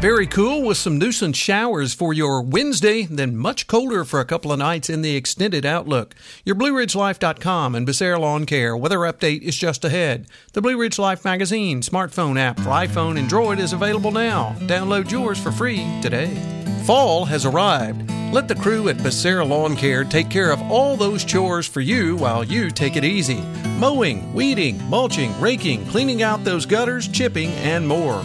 Very cool with some nuisance showers for your Wednesday, then much colder for a couple of nights in the extended outlook. Your BlueRidgeLife.com and Becerra Lawn Care weather update is just ahead. The Blue Ridge Life magazine smartphone app for iPhone and Droid is available now. Download yours for free today. Fall has arrived. Let the crew at Becerra Lawn Care take care of all those chores for you while you take it easy. Mowing, weeding, mulching, raking, cleaning out those gutters, chipping, and more.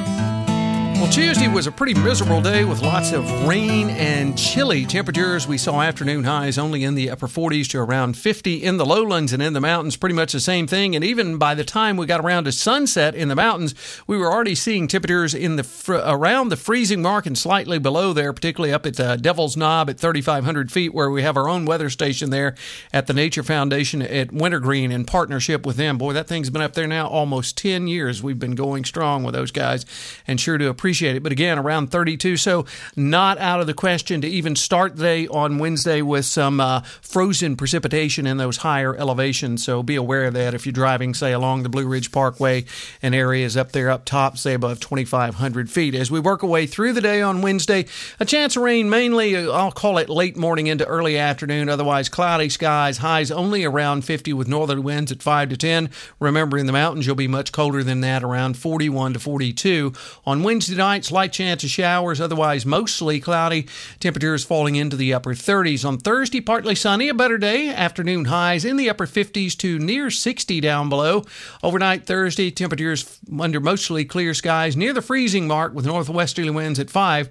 Well, Tuesday was a pretty miserable day with lots of rain and chilly temperatures. We saw afternoon highs only in the upper 40s to around 50 in the lowlands and in the mountains, pretty much the same thing. And even by the time we got around to sunset in the mountains, we were already seeing temperatures in the fr- around the freezing mark and slightly below there, particularly up at uh, Devil's Knob at 3,500 feet, where we have our own weather station there at the Nature Foundation at Wintergreen in partnership with them. Boy, that thing's been up there now almost 10 years. We've been going strong with those guys and sure to appreciate appreciate it. But again, around 32, so not out of the question to even start the day on Wednesday with some uh, frozen precipitation in those higher elevations. So be aware of that if you're driving, say, along the Blue Ridge Parkway and areas up there up top, say above 2,500 feet. As we work our way through the day on Wednesday, a chance of rain mainly, uh, I'll call it late morning into early afternoon. Otherwise, cloudy skies, highs only around 50 with northern winds at 5 to 10. Remember, in the mountains, you'll be much colder than that, around 41 to 42. On Wednesday tonight, slight chance of showers, otherwise mostly cloudy. Temperatures falling into the upper 30s. On Thursday, partly sunny, a better day. Afternoon highs in the upper 50s to near 60 down below. Overnight Thursday, temperatures under mostly clear skies near the freezing mark with northwesterly winds at 5.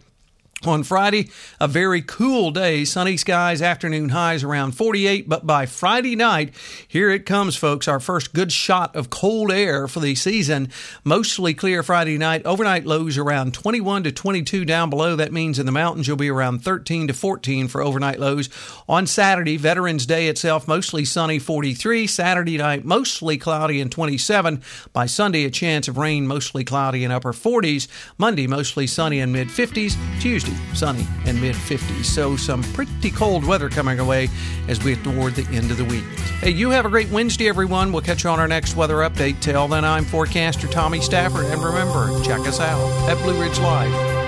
On Friday, a very cool day, sunny skies, afternoon highs around 48. But by Friday night, here it comes, folks, our first good shot of cold air for the season. Mostly clear Friday night, overnight lows around 21 to 22 down below. That means in the mountains, you'll be around 13 to 14 for overnight lows. On Saturday, Veterans Day itself, mostly sunny 43. Saturday night, mostly cloudy and 27. By Sunday, a chance of rain, mostly cloudy and upper 40s. Monday, mostly sunny and mid 50s. Tuesday, sunny, and mid 50s. So some pretty cold weather coming away as we get toward the end of the week. Hey, you have a great Wednesday, everyone. We'll catch you on our next weather update. Till then, I'm forecaster Tommy Stafford, and remember, check us out at Blue Ridge Life